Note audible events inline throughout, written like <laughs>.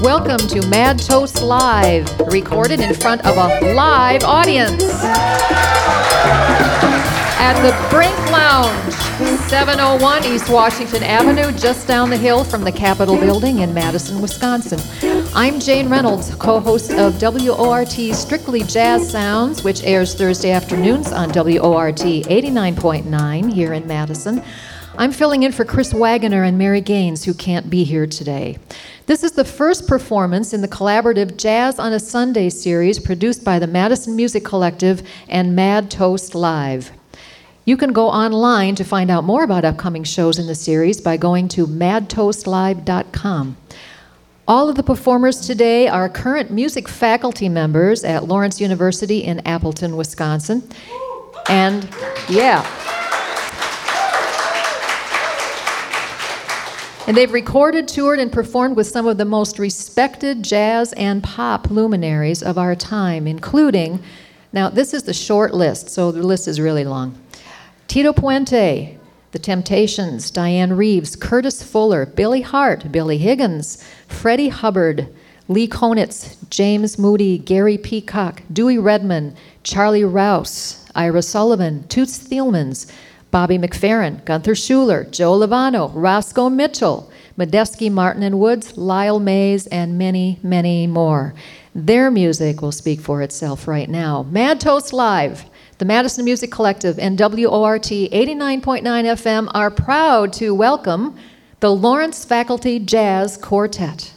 Welcome to Mad Toast Live, recorded in front of a live audience at the Brink Lounge, 701 East Washington Avenue, just down the hill from the Capitol Building in Madison, Wisconsin. I'm Jane Reynolds, co host of WORT's Strictly Jazz Sounds, which airs Thursday afternoons on WORT 89.9 here in Madison. I'm filling in for Chris Wagoner and Mary Gaines, who can't be here today. This is the first performance in the collaborative Jazz on a Sunday series produced by the Madison Music Collective and Mad Toast Live. You can go online to find out more about upcoming shows in the series by going to madtoastlive.com. All of the performers today are current music faculty members at Lawrence University in Appleton, Wisconsin. And yeah. And they've recorded, toured, and performed with some of the most respected jazz and pop luminaries of our time, including, now this is the short list, so the list is really long. Tito Puente, The Temptations, Dianne Reeves, Curtis Fuller, Billy Hart, Billy Higgins, Freddie Hubbard, Lee Konitz, James Moody, Gary Peacock, Dewey Redman, Charlie Rouse, Ira Sullivan, Toots Thielemans, Bobby McFerrin, Gunther Schuller, Joe Lovano, Roscoe Mitchell, Medeski, Martin and Woods, Lyle Mays, and many, many more. Their music will speak for itself right now. Mad Toast Live, the Madison Music Collective, and WORT 89.9 FM are proud to welcome the Lawrence Faculty Jazz Quartet.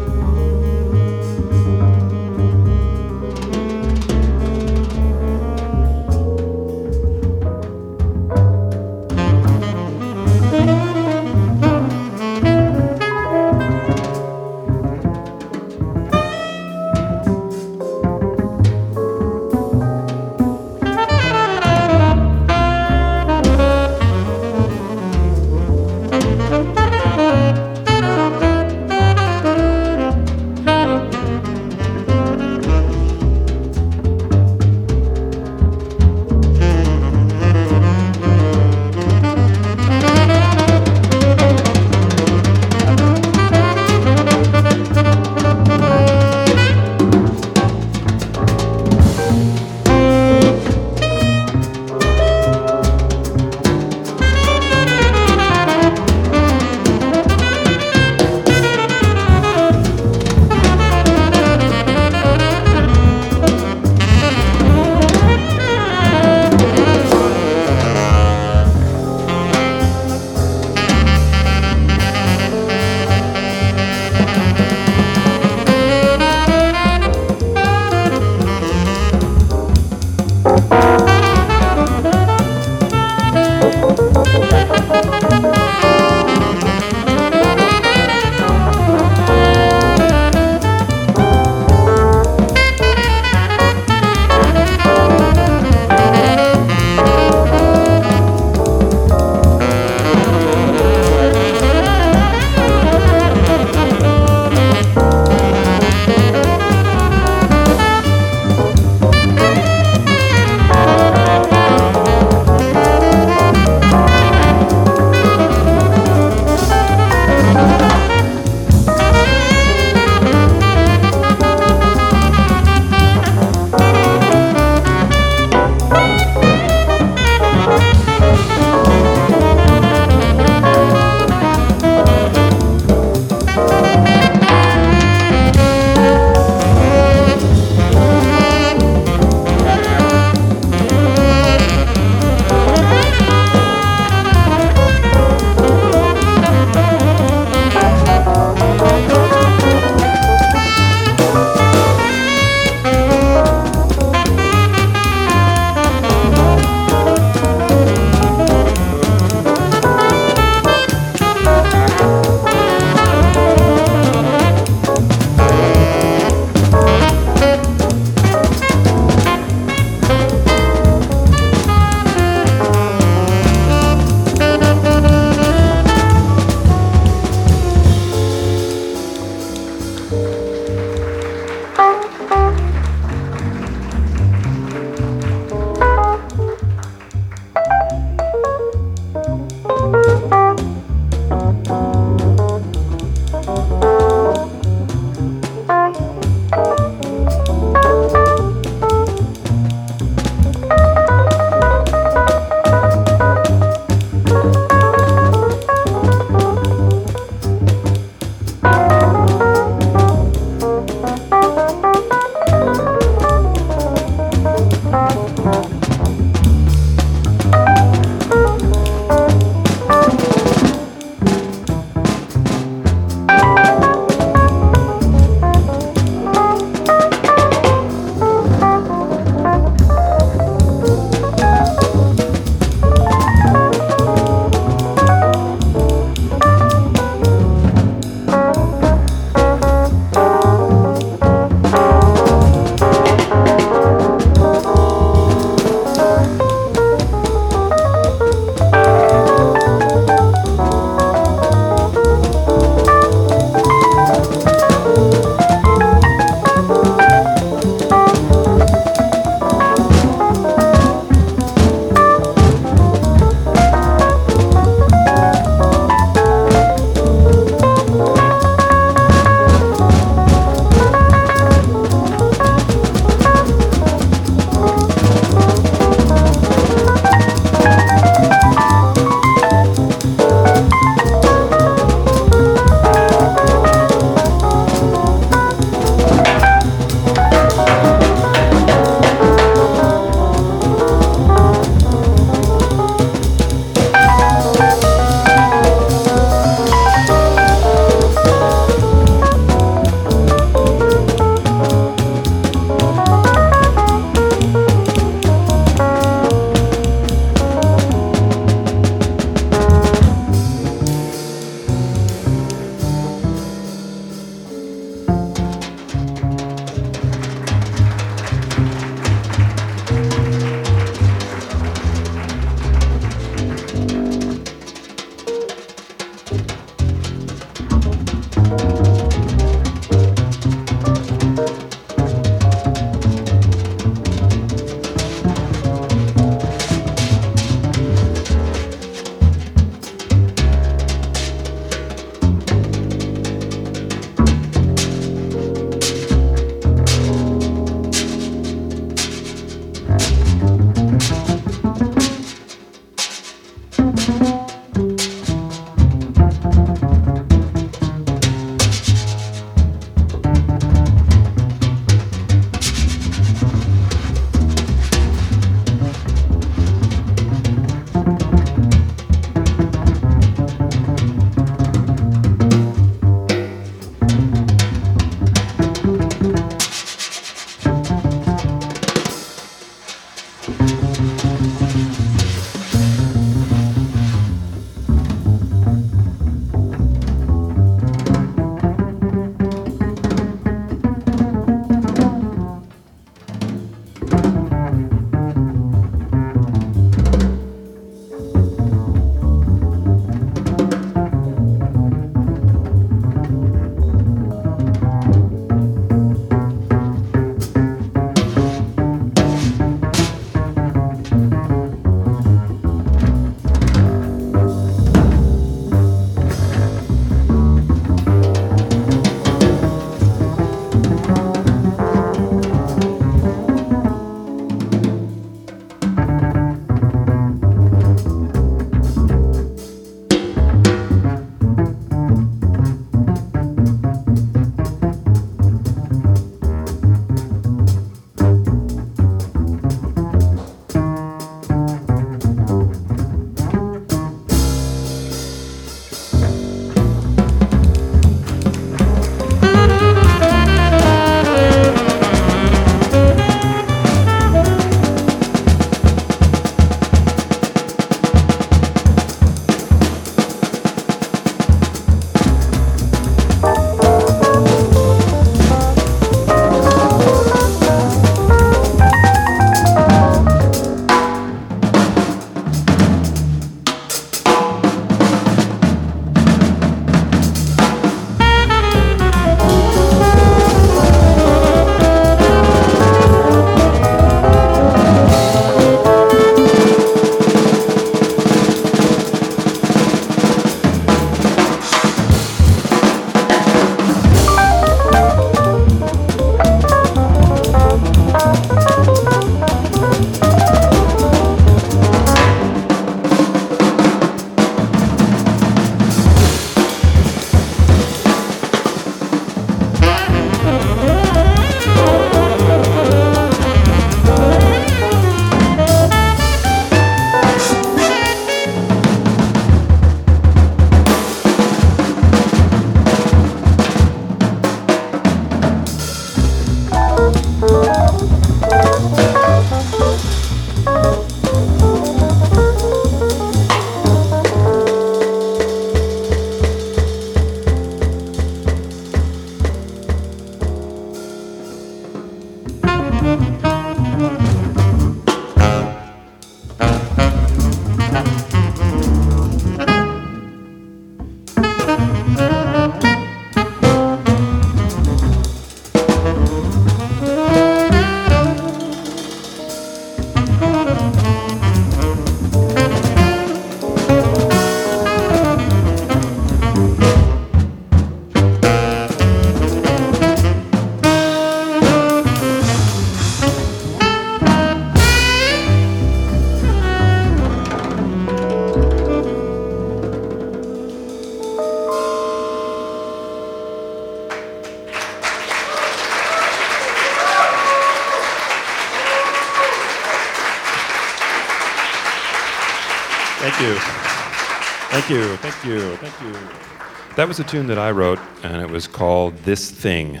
You, thank you, thank you. That was a tune that I wrote, and it was called This Thing.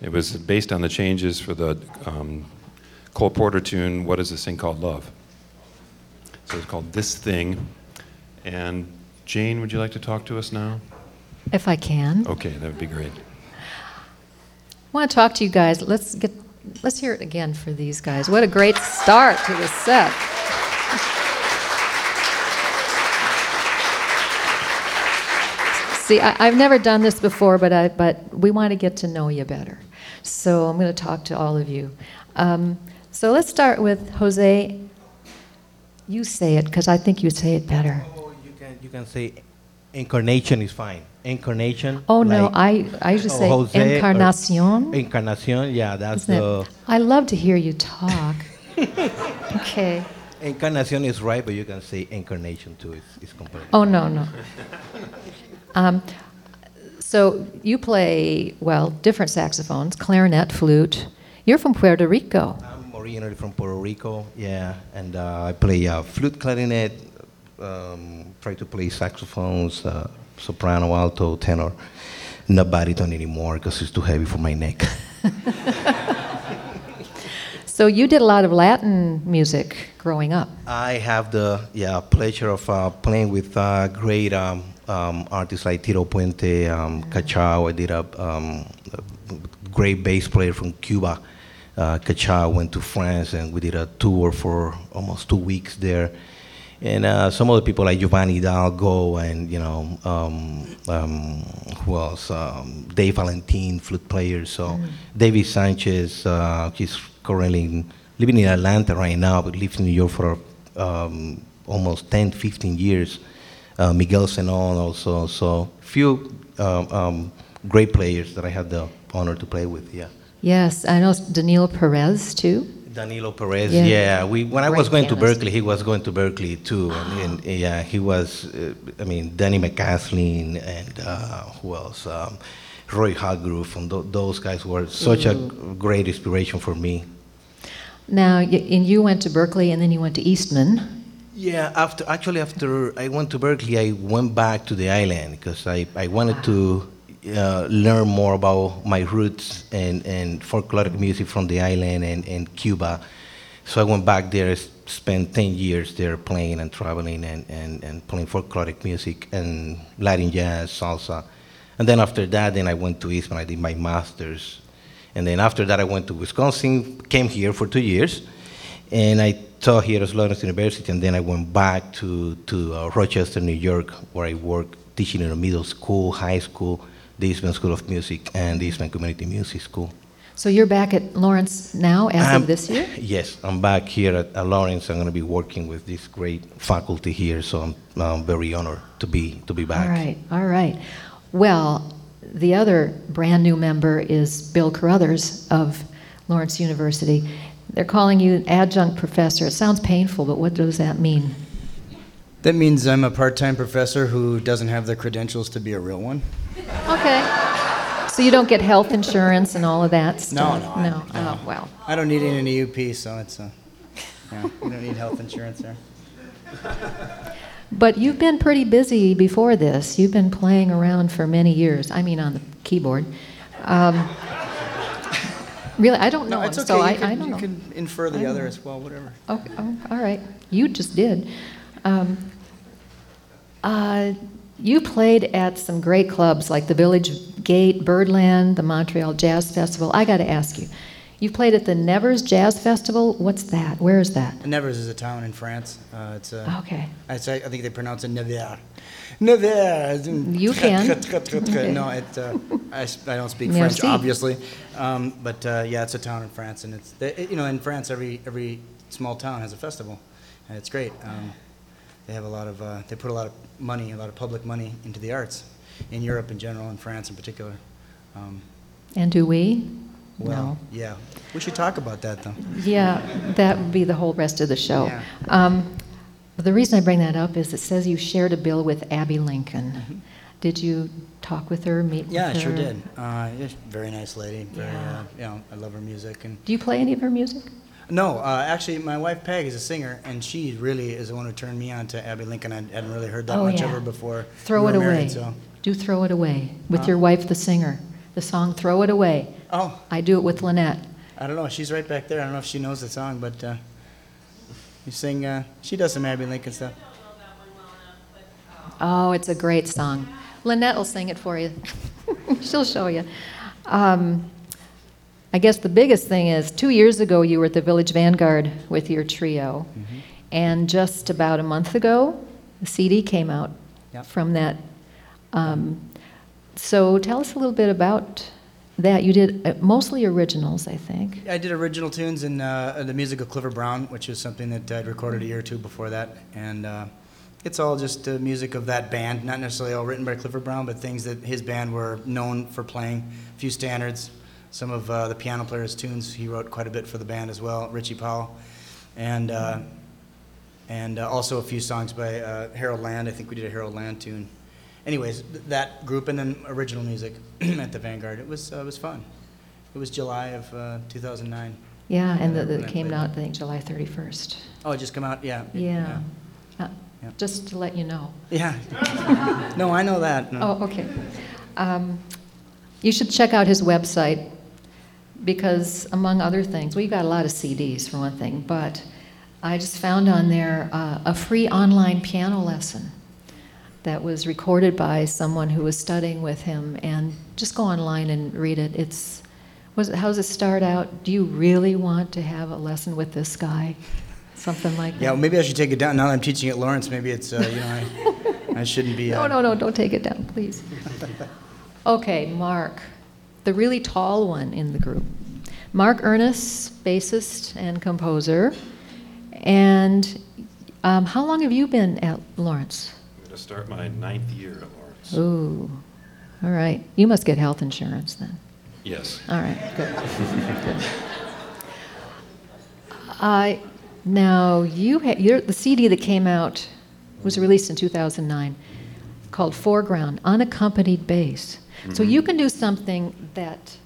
It was based on the changes for the um, Cole Porter tune, What is this thing called Love? So it's called This Thing. And Jane, would you like to talk to us now? If I can. Okay, that would be great. I want to talk to you guys. Let's get let's hear it again for these guys. What a great start to the set. See, I, have never done this before, but I, but we want to get to know you better. So I'm going to talk to all of you. Um, so let's start with Jose. You say it because I think you say it better. Oh, you can you can say incarnation is fine. Incarnation. Oh no, I I usually say Jose encarnacion. Encarnacion, yeah, that's Isn't the. It? I love to hear you talk. <laughs> okay. Encarnacion is right, but you can say incarnation too. It's, it's completely. Oh no no. <laughs> Um, so you play well different saxophones, clarinet, flute. You're from Puerto Rico. I'm originally from Puerto Rico, yeah, and uh, I play uh, flute, clarinet, um, try to play saxophones, uh, soprano, alto, tenor. Not baritone anymore because it's too heavy for my neck. <laughs> so you did a lot of Latin music growing up. I have the yeah pleasure of uh, playing with uh, great um, um, artists like Tito Puente, um, Cachao. I did a, um, a, great bass player from Cuba. Uh, Cachao went to France and we did a tour for almost two weeks there. And uh, some other people like Giovanni Hidalgo and, you know, um, um, who else? Um, Dave Valentin, flute player. So mm. David Sanchez, uh, he's currently living in Atlanta right now, but lived in New York for um, almost 10, 15 years uh, Miguel Zenon also. So few um, um, great players that I had the honor to play with. Yeah. Yes, I know Danilo Perez too. Danilo Perez, yeah. yeah. We when I was going pianist. to Berklee, he was going to Berklee too, and, and yeah, he was. Uh, I mean, Donny McCaslin and uh, who else? Um, Roy Hargrove, and th- those guys were such Ooh. a great inspiration for me. Now, y- and you went to Berklee, and then you went to Eastman. Yeah, after actually after I went to Berklee, I went back to the island because I, I wanted to uh, learn more about my roots and, and folkloric music from the island and, and Cuba. So I went back there, spent 10 years there playing and traveling and, and, and playing folkloric music and Latin jazz, salsa. And then after that, then I went to Eastman, I did my master's. And then after that, I went to Wisconsin, came here for two years, and I taught here at Lawrence University, and then I went back to, to uh, Rochester, New York, where I worked teaching in a middle school, high school, the Eastman School of Music, and the Eastman Community Music School. So you're back at Lawrence now as I'm, of this year? <laughs> Yes, I'm back here at, at Lawrence. I'm going to be working with this great faculty here, so I'm, I'm very honored to be to be back. All right, all right. Well, the other brand new member is Bill Carrothers of Lawrence University. They're calling you an adjunct professor. It sounds painful, but what does that mean? That means I'm a part time professor who doesn't have the credentials to be a real one. Okay. So you don't get health insurance and all of that stuff? No, no. No. I, no. Oh, well. I don't need it in a UP, so it's a. Yeah, you don't need health insurance there. But you've been pretty busy before this. You've been playing around for many years. I mean, on the keyboard. Um, Really, I don't know. No, it's okay. So you I, can, I don't you know. can infer the other know. as well, whatever. Okay, oh, all right. You just did. Um, uh, you played at some great clubs like the Village Gate, Birdland, the Montreal Jazz Festival. I got to ask you, you played at the Nevers Jazz Festival. What's that? Where is that? Nevers is a town in France. Uh, it's a, okay. I, say, I think they pronounce it Nevers. Nevers. You can. okay. No, it, uh, I, I don't speak French, obviously. Um, but uh, yeah, it's a town in France, and it's they, you know in France every every small town has a festival, and it's great. Um, they have a lot of uh, they put a lot of money, a lot of public money into the arts, in Europe in general, in France in particular. Um, and do we? Well, yeah, we should talk about that though. Yeah, that would be the whole rest of the show. Yeah. Um, the reason I bring that up is it says you shared a bill with Abbey Lincoln. Mm-hmm. Did you talk with her, meet yeah, with her? Yeah, sure did. Uh, very nice lady. Very, yeah. Uh, you know, I love her music. And do you play any of her music? No, uh, actually, my wife Peg is a singer, and she really is the one who turned me on to Abbey Lincoln. I hadn't really heard that Oh, much yeah. of her before. Throw we it were away. so. Do throw it away with your wife, the singer. The song "Throw It Away." Oh, I do it with Lynette. I don't know. She's right back there. I don't know if she knows the song, but uh, you sing. Uh, she does some Abbey Lincoln stuff. Oh, it's a great song. Lynette will sing it for you. <laughs> She'll show you. Um, I guess the biggest thing is two years ago you were at the Village Vanguard with your trio, and just about a month ago, the CD came out Yep. from that. Um, so tell us a little bit about that. You did uh, mostly originals, I think. I did original tunes in uh, the music of Clifford Brown, which is something that I'd recorded a year or two before that, and uh, it's all just uh, music of that band, not necessarily all written by Clifford Brown, but things that his band were known for playing. A few standards, some of uh, the piano player's tunes he wrote quite a bit for the band as well, Richie Powell, and uh, and uh, also a few songs by Harold Land. I think we did a Harold Land tune. Anyways, th- that group and then original music <clears throat> at the Vanguard. It was uh, it was fun. It was July of uh, 2009. Yeah, and that it came out, I think, July 31st. Oh, it just come out? Yeah. Yeah. Uh, Yeah. Just to let you know. Yeah. <laughs> no, I know that. No. Oh, okay. Um, You should check out his website because, among other things, well, you got a lot of CDs for one thing, but I just found on there uh, a free online piano lesson that was recorded by someone who was studying with him. And just go online and read it. It's was how does it start out? Do you really want to have a lesson with this guy? <laughs> Something like that. Yeah, well, maybe I should take it down. Now that I'm teaching at Lawrence, maybe it's, uh, you know, I, I shouldn't be. No, Uh, no, no, don't take it down, please. <laughs> Okay, Mark, the really tall one in the group. Mark Urness, bassist and composer. And um, how long have you been at Lawrence? To start my ninth year at Lawrence. Ooh, all right. You must get health insurance then. Yes. All right, good. Good. <laughs> I now you ha- your, the CD that came out was released in 2009 called Foreground Unaccompanied Bass. So mm-hmm. you can do something that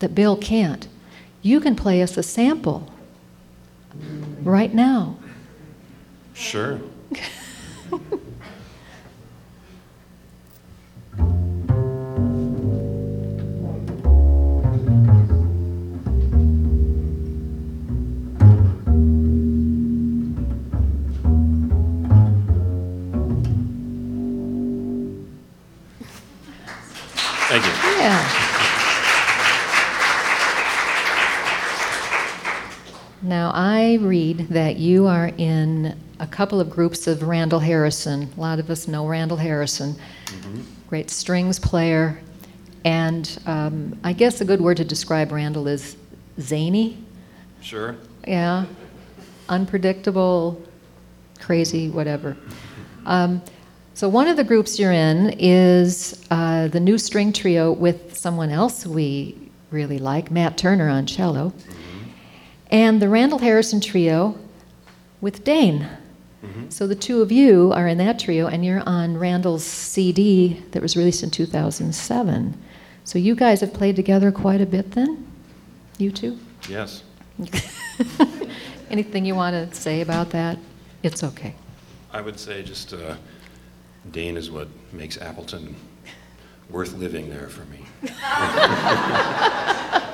that Bill can't. You can play us a sample right now. Sure. <laughs> in a couple of groups of Randall Harrison. A lot of us know Randall Harrison, great strings player. And um, I guess a good word to describe Randall is zany. Sure. Yeah. Unpredictable, crazy, whatever. Um, so, one of the groups you're in is uh, the new string trio with someone else we really like, Matt Turner on cello, and the Randall Harrison trio with Dane. So, the two of you are in that trio, and you're on Randall's CD that was released in 2007. So, you guys have played together quite a bit then? You two? Yes. <laughs> Anything you want to say about that? It's okay. I would say just uh, Dane is what makes Appleton worth living there for me. <laughs>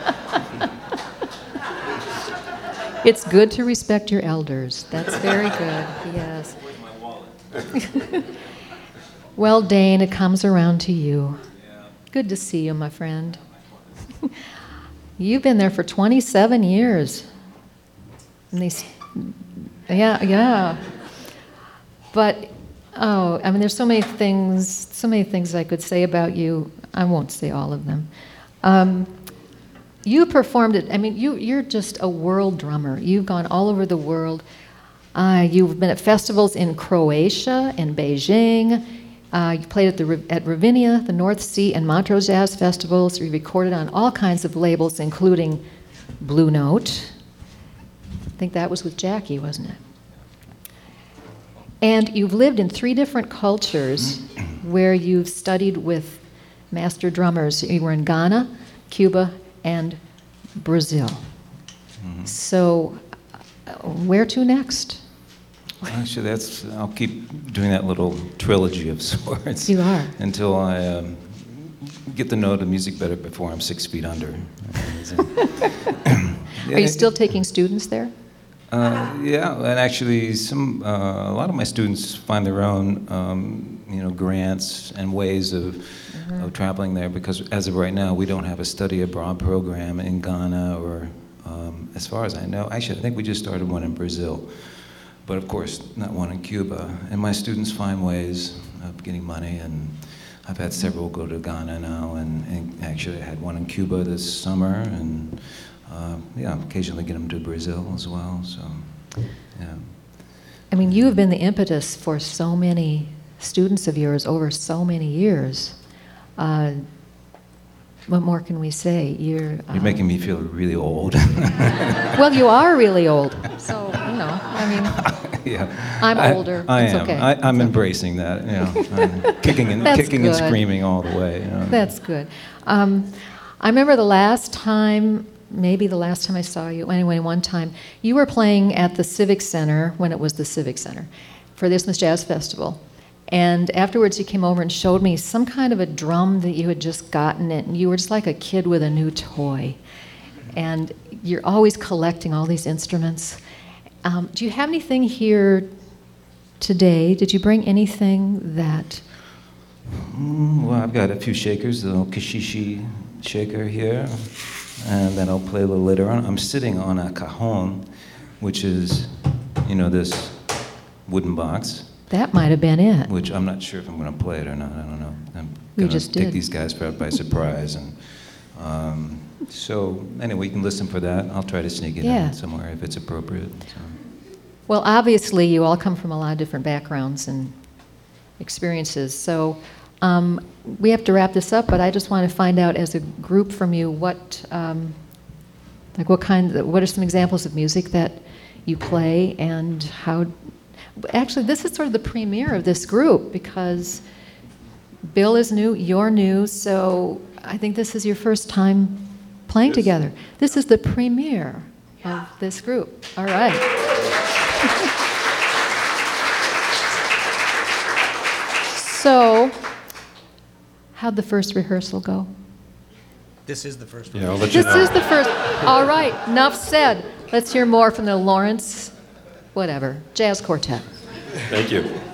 It's good to respect your elders. That's very good. Yes. <laughs> well, Dane, it comes around to you. Good to see you, my friend. <laughs> You've been there for 27 years. And these, yeah, yeah. But oh, I mean, there's so many things, so many things I could say about you. I won't say all of them. Um, you performed it. I mean, you you're just a world drummer. You've gone all over the world. Uh, you've been at festivals in Croatia and Beijing. Uh, you played at the at Ravinia, the North Sea, and Montreux Jazz Festivals. You recorded on all kinds of labels, including Blue Note. I think that was with Jackie, wasn't it? And you've lived in three different cultures where you've studied with master drummers. You were in Ghana, Cuba, and Brazil. So where to next? Actually, that's I'll keep doing that little trilogy of <laughs> sorts. You are. until I um, get to know the music better before I'm six feet under. <laughs> Are you still taking students there? Uh, yeah, and actually, some uh, a lot of my students find their own, um, you know, grants and ways of, of traveling there because as of right now, we don't have a study abroad program in Ghana or, um, as far as I know, actually, I think we just started one in Brazil, but of course, not one in Cuba. And my students find ways of getting money, and I've had several go to Ghana now, and, and actually, I had one in Cuba this summer, and uh, yeah, occasionally get them to Brazil as well. So, yeah. I mean, you have been the impetus for so many students of yours over so many years. Uh, what more can we say? You're, uh, You're making me feel really old. <laughs> well, you are really old, so you know. I mean, <laughs> yeah. I'm I- older. I, It's am. okay. I, I'm It's okay. embracing that. You <laughs> know, I'm kicking and That's kicking and screaming all the way. You know. That's good. Um, I remember the last time, maybe the last time I saw you, anyway, one time, you were playing at the Civic Center when it was the Civic Center for the Isthmus Jazz Festival. And afterwards, you came over and showed me some kind of a drum that you had just gotten, and you were just like a kid with a new toy. And you're always collecting all these instruments. Um, do you have anything here today? Did you bring anything that Mm, well, I've got a few shakers, the little caxixi shaker here, and then I'll play a little later on. I'm sitting on a cajon, which is, you know, this wooden box, that might have been it? which I'm not sure if I'm going to play it or not. I don't know. I'm We going to just take did. these guys by, by surprise, and um, so anyway, you can listen for that. I'll try to sneak it Yeah. in somewhere if it's appropriate. So. Well, obviously, you all come from a lot of different backgrounds and experiences. So um, we have to wrap this up, but I just want to find out as a group from you what, um, like, what kind, what are some examples of music that you play and how. Actually, this is sort of the premiere of this group because Bill is new, you're new, so I think this is your first time playing together. This is the premiere of this group. All right. <laughs> So, how'd the first rehearsal go? This is the first one. Yeah, I'll let you This know. is the first. All right, enough said. Let's hear more from the Lawrence, whatever, Jazz Quartet. Thank you.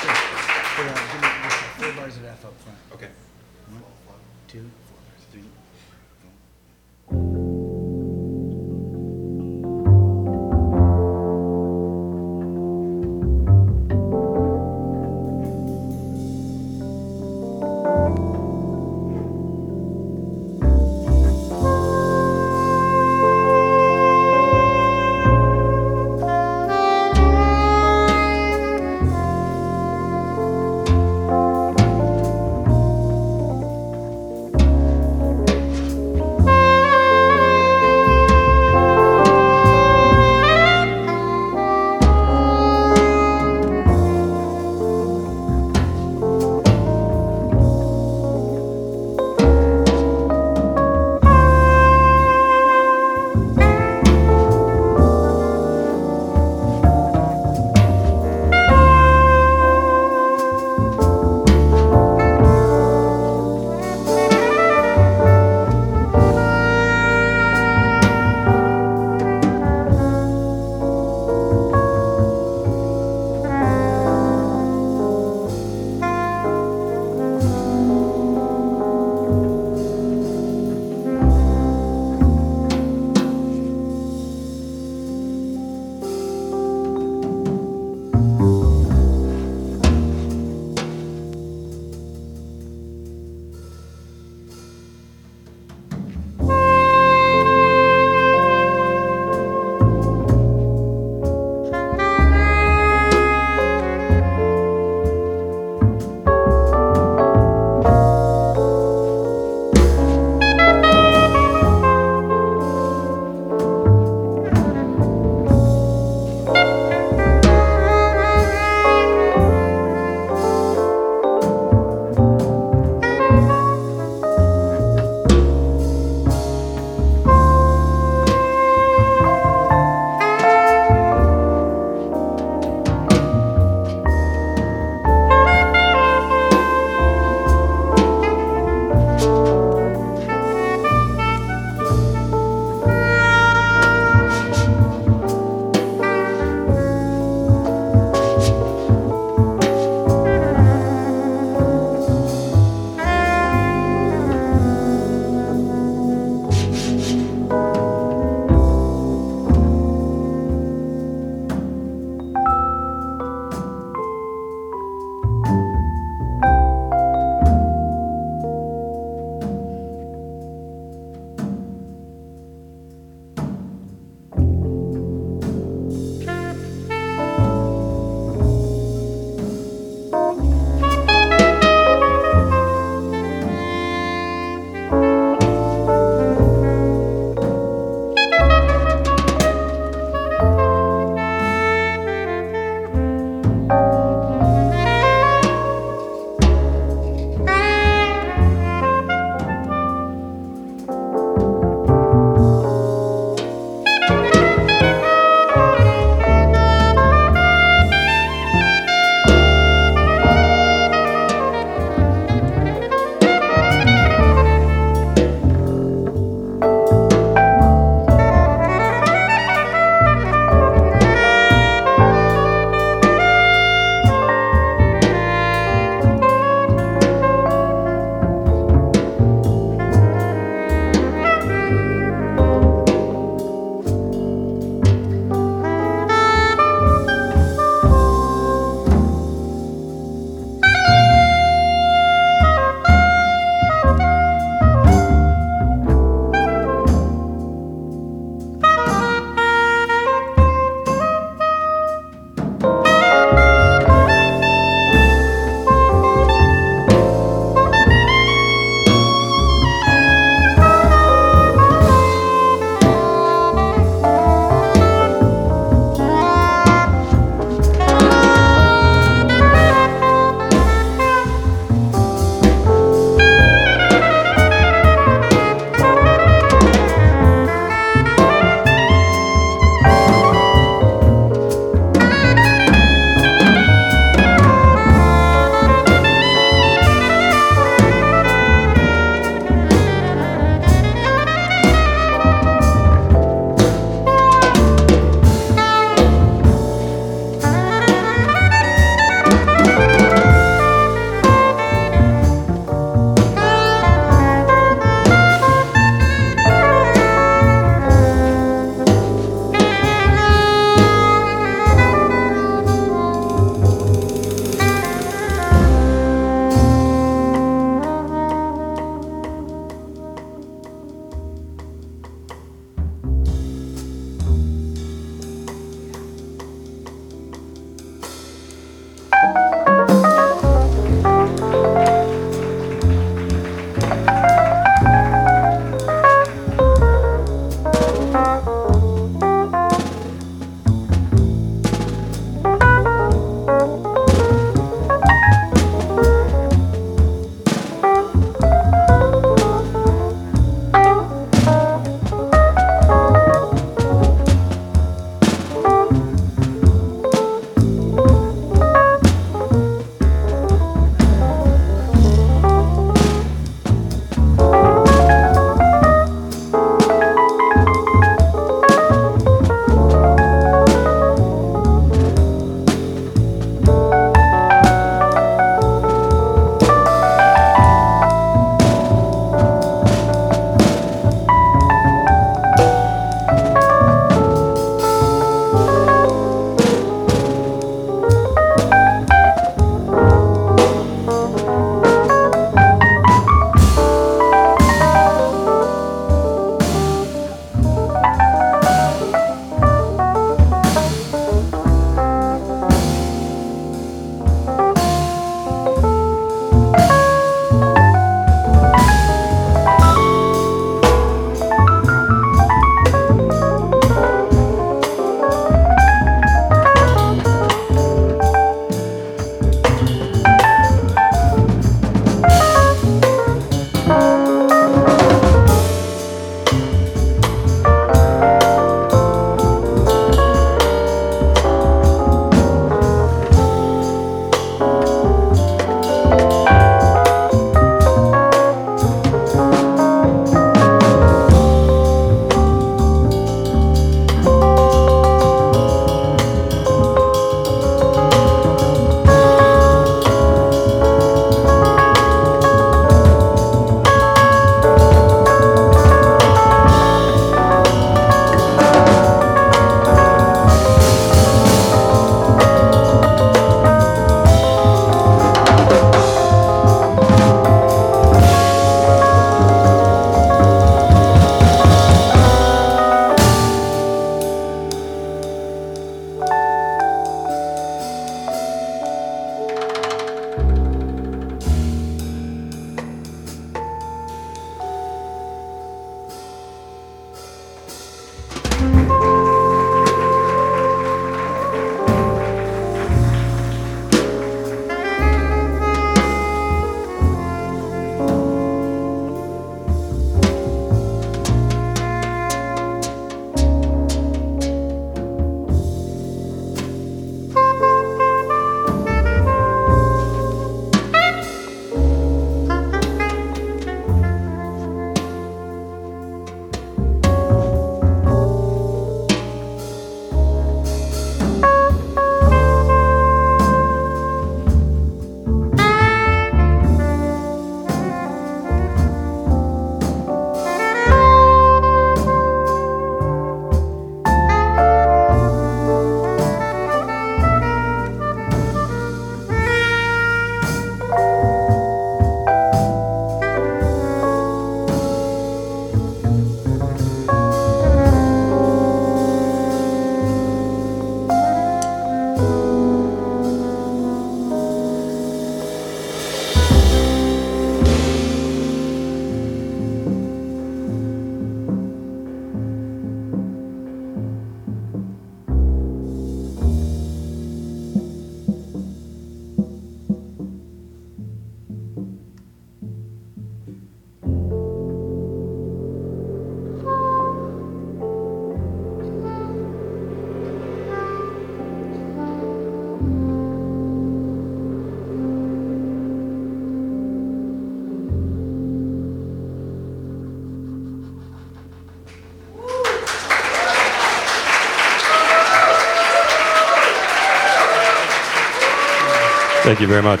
Thank you very much.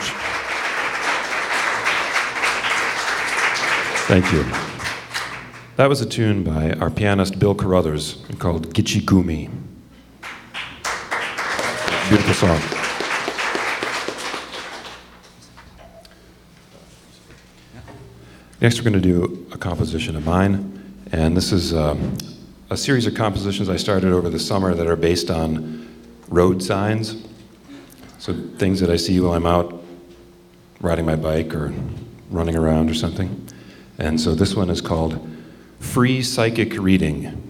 Thank you. That was a tune by our pianist Bill Carrothers called Gitchi Gumi. Beautiful song. Next, we're going to do a composition of mine, and this is um, a series of compositions I started over the summer that are based on road signs. So, things that I see while I'm out riding my bike or running around or something. And so, this one is called Free Psychic Reading.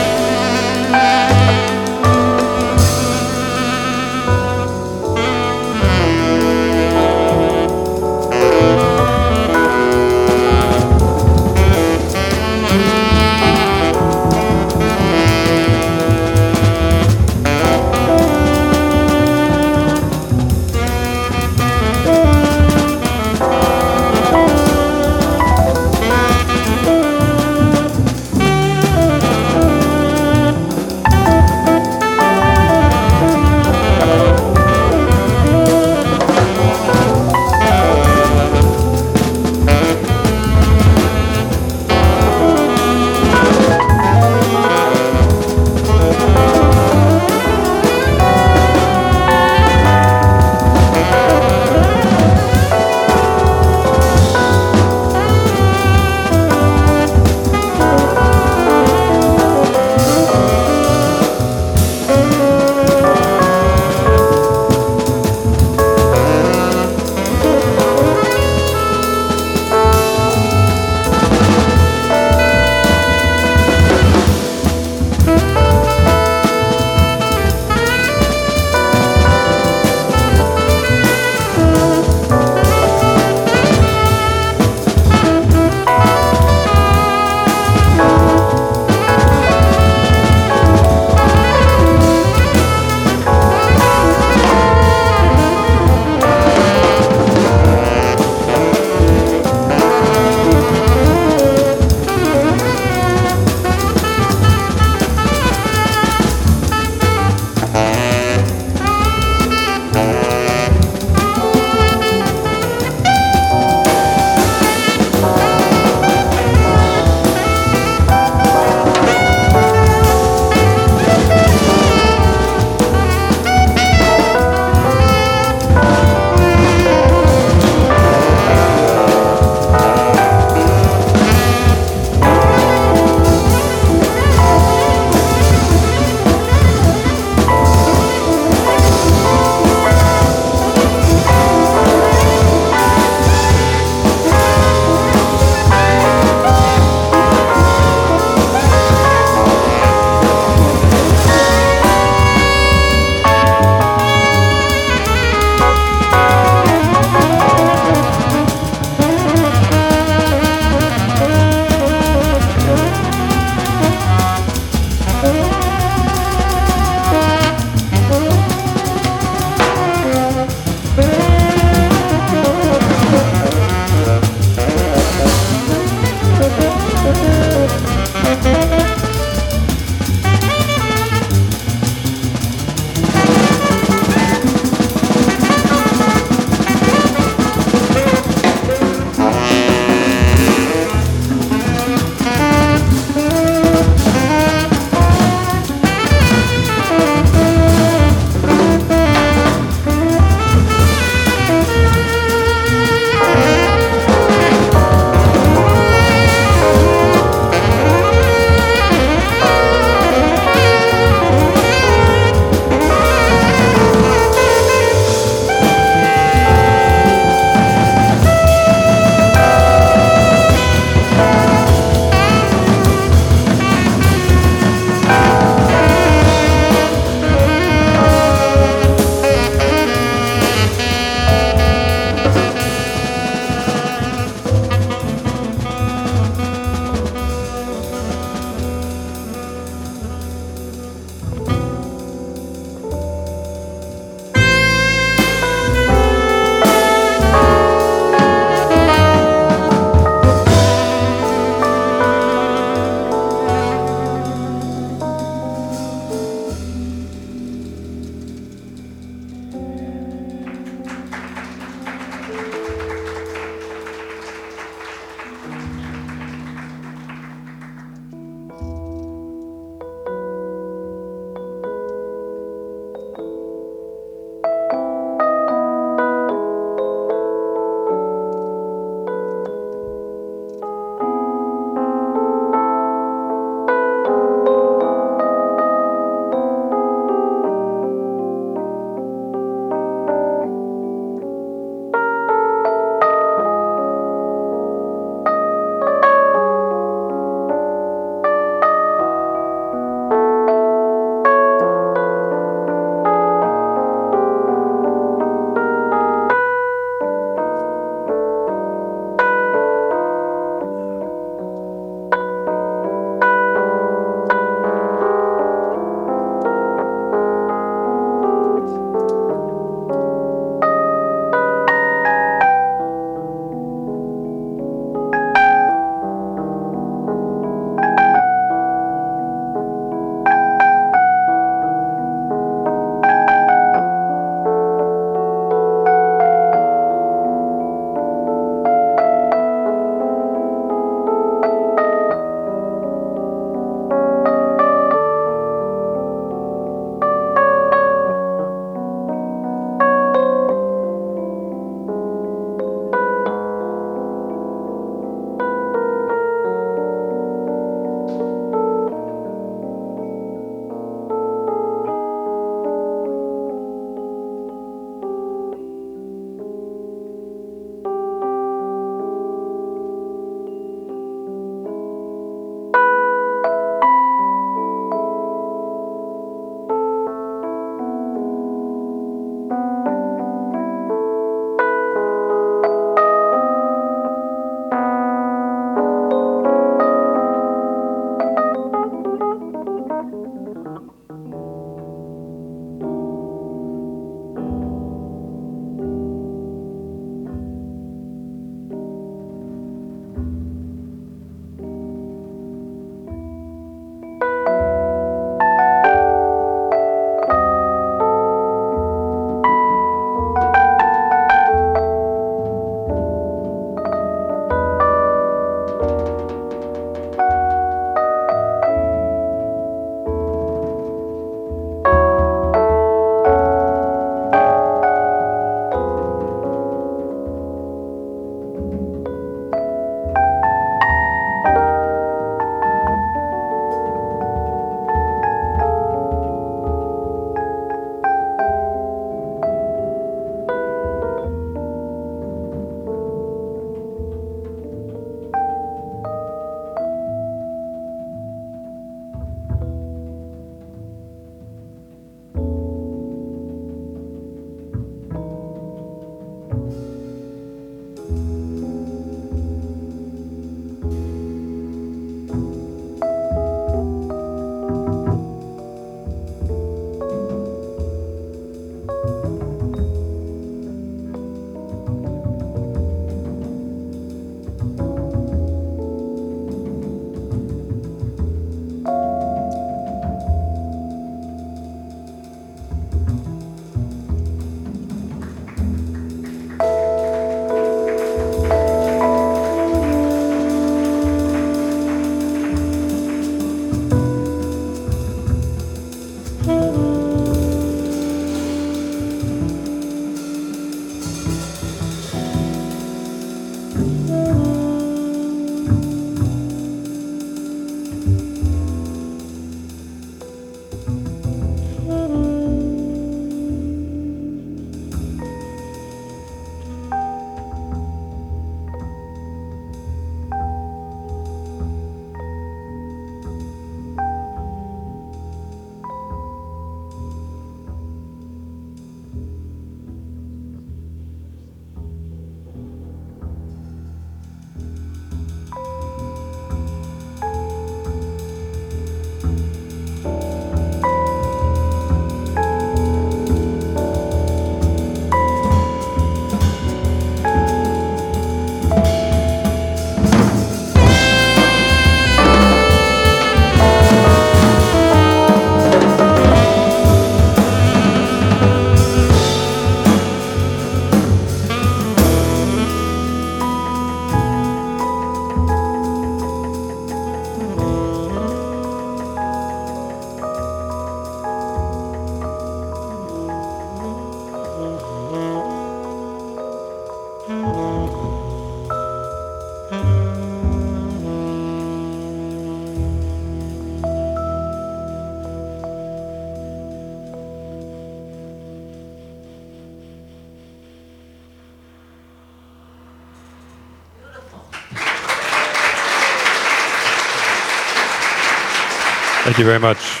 Thank you very much.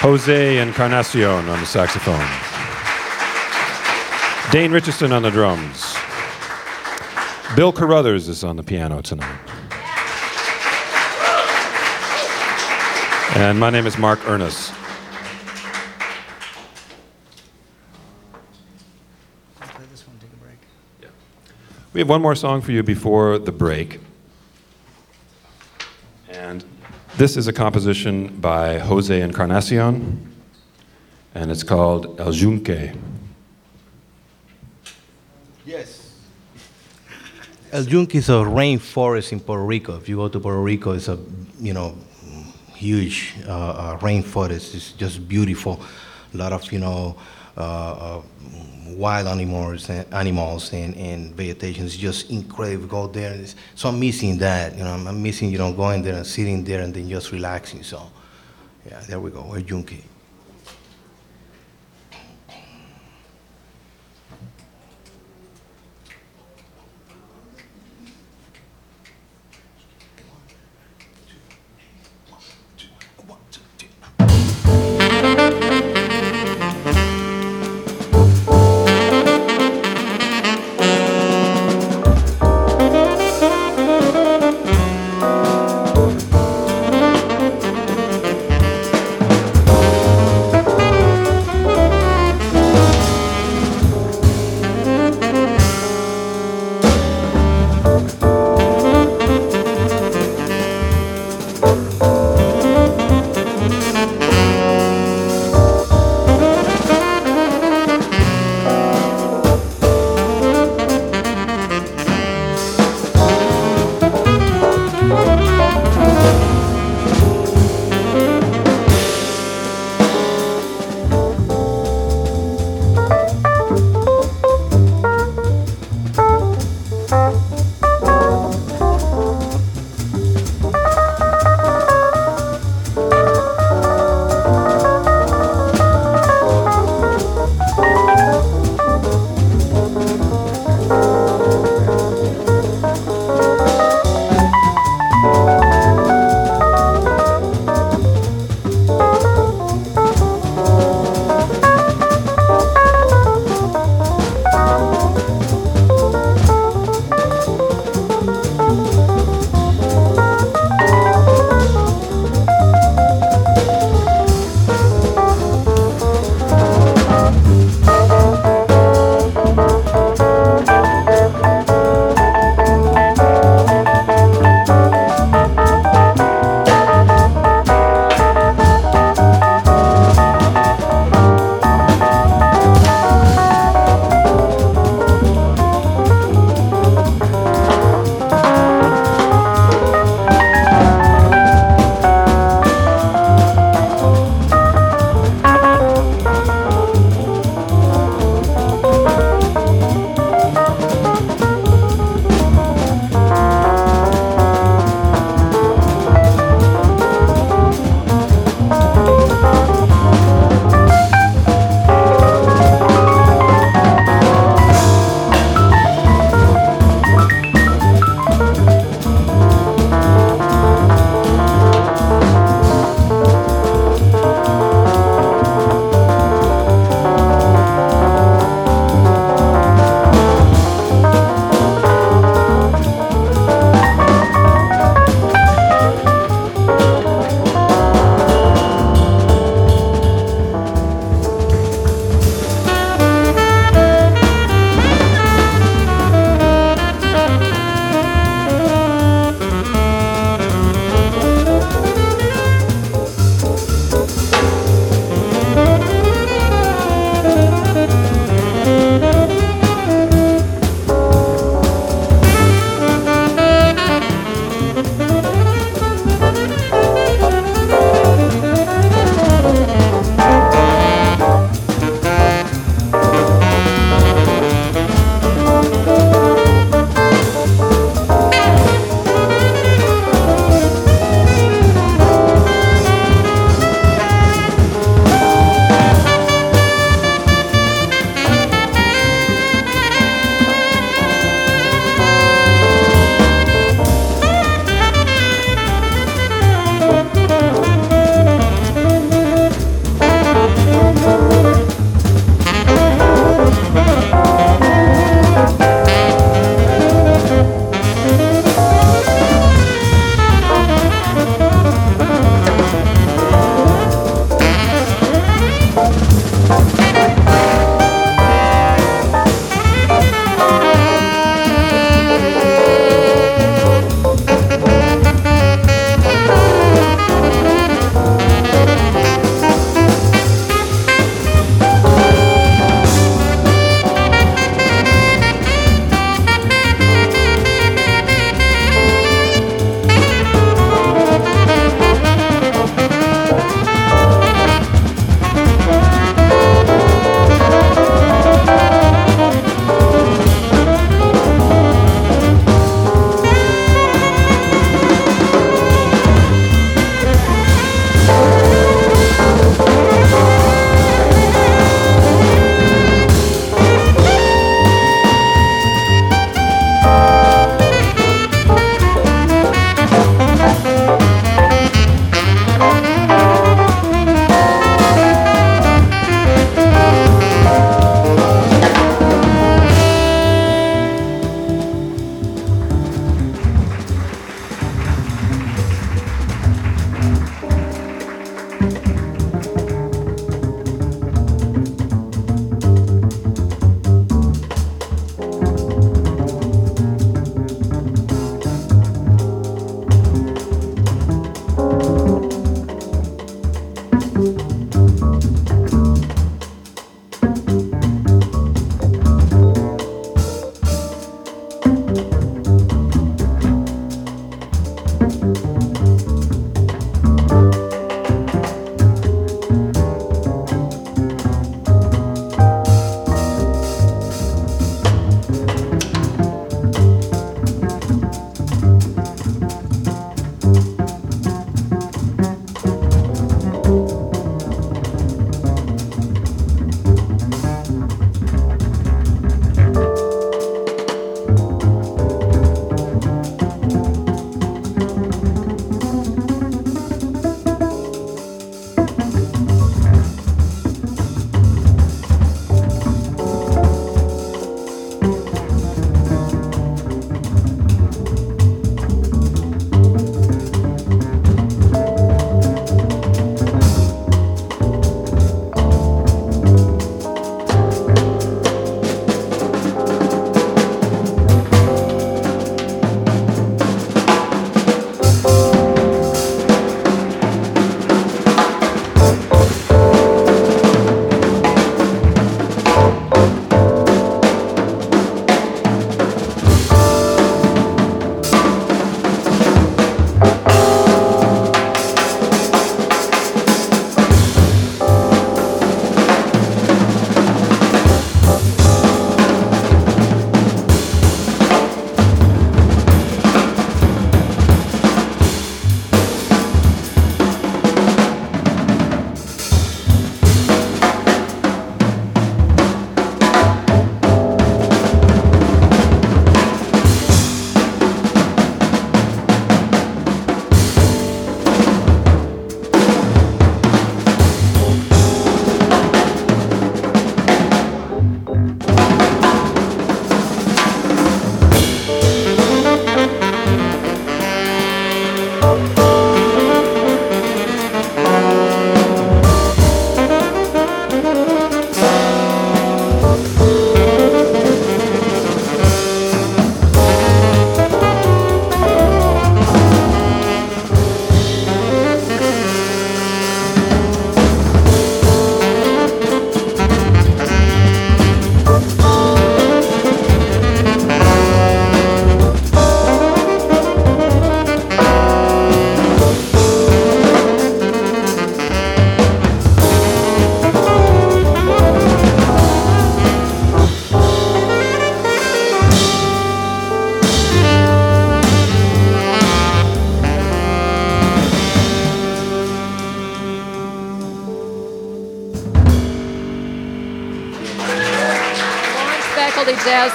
Jose Encarnacion on the saxophone. Dane Richardson on the drums. Bill Carrothers is on the piano tonight. And my name is Mark Urness. Play this one, take a break. We have one more song for you before the break. And this is a composition by Jose Encarnacion, and it's called El Yunque. Yes. El Yunque is a rainforest in Puerto Rico. If you go to Puerto Rico, it's a you know huge uh, uh, rainforest. It's just beautiful. A lot of you know uh, uh, wild animals and animals and, and vegetation. is just incredible. Go there, and so I'm missing that. You know, I'm, missing you know going there and sitting there and then just relaxing. So, yeah, there we go. El Yunque.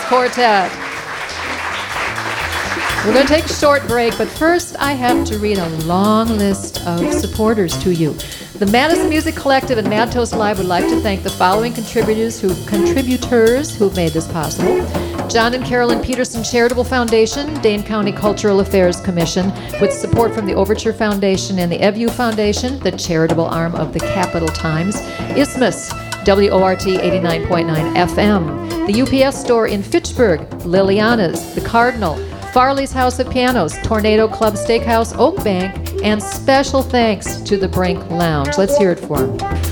Quartet. We're going to take a short break, but first I have to read a long list of supporters to you. The Madison Music Collective and Mad Toast Live would like to thank the following contributors who contributors who've made this possible. John and Carolyn Peterson Charitable Foundation, Dane County Cultural Affairs Commission, with support from the Overture Foundation and the Evjue Foundation, the charitable arm of the Capital Times, Isthmus, WORT 89.9 FM, the UPS store in Fitchburg, Liliana's, the Cardinal, Farley's House of Pianos, Tornado Club Steakhouse, Oak Bank, and special thanks to the Brink Lounge. Let's hear it for them.